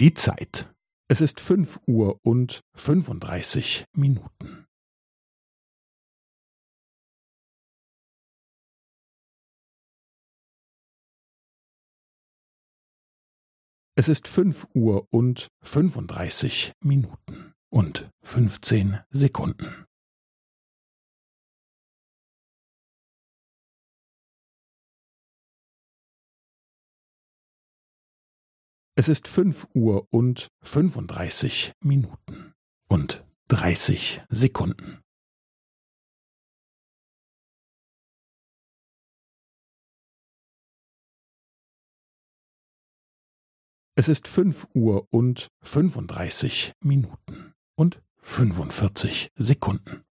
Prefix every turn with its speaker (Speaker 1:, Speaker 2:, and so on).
Speaker 1: Die Zeit. Es ist fünf Uhr und fünfunddreißig Minuten. Es ist fünf Uhr und fünfunddreißig Minuten und fünfzehn Sekunden. Es ist fünf Uhr und fünfunddreißig Minuten und dreißig Sekunden. Es ist fünf Uhr und fünfunddreißig Minuten und fünfundvierzig Sekunden.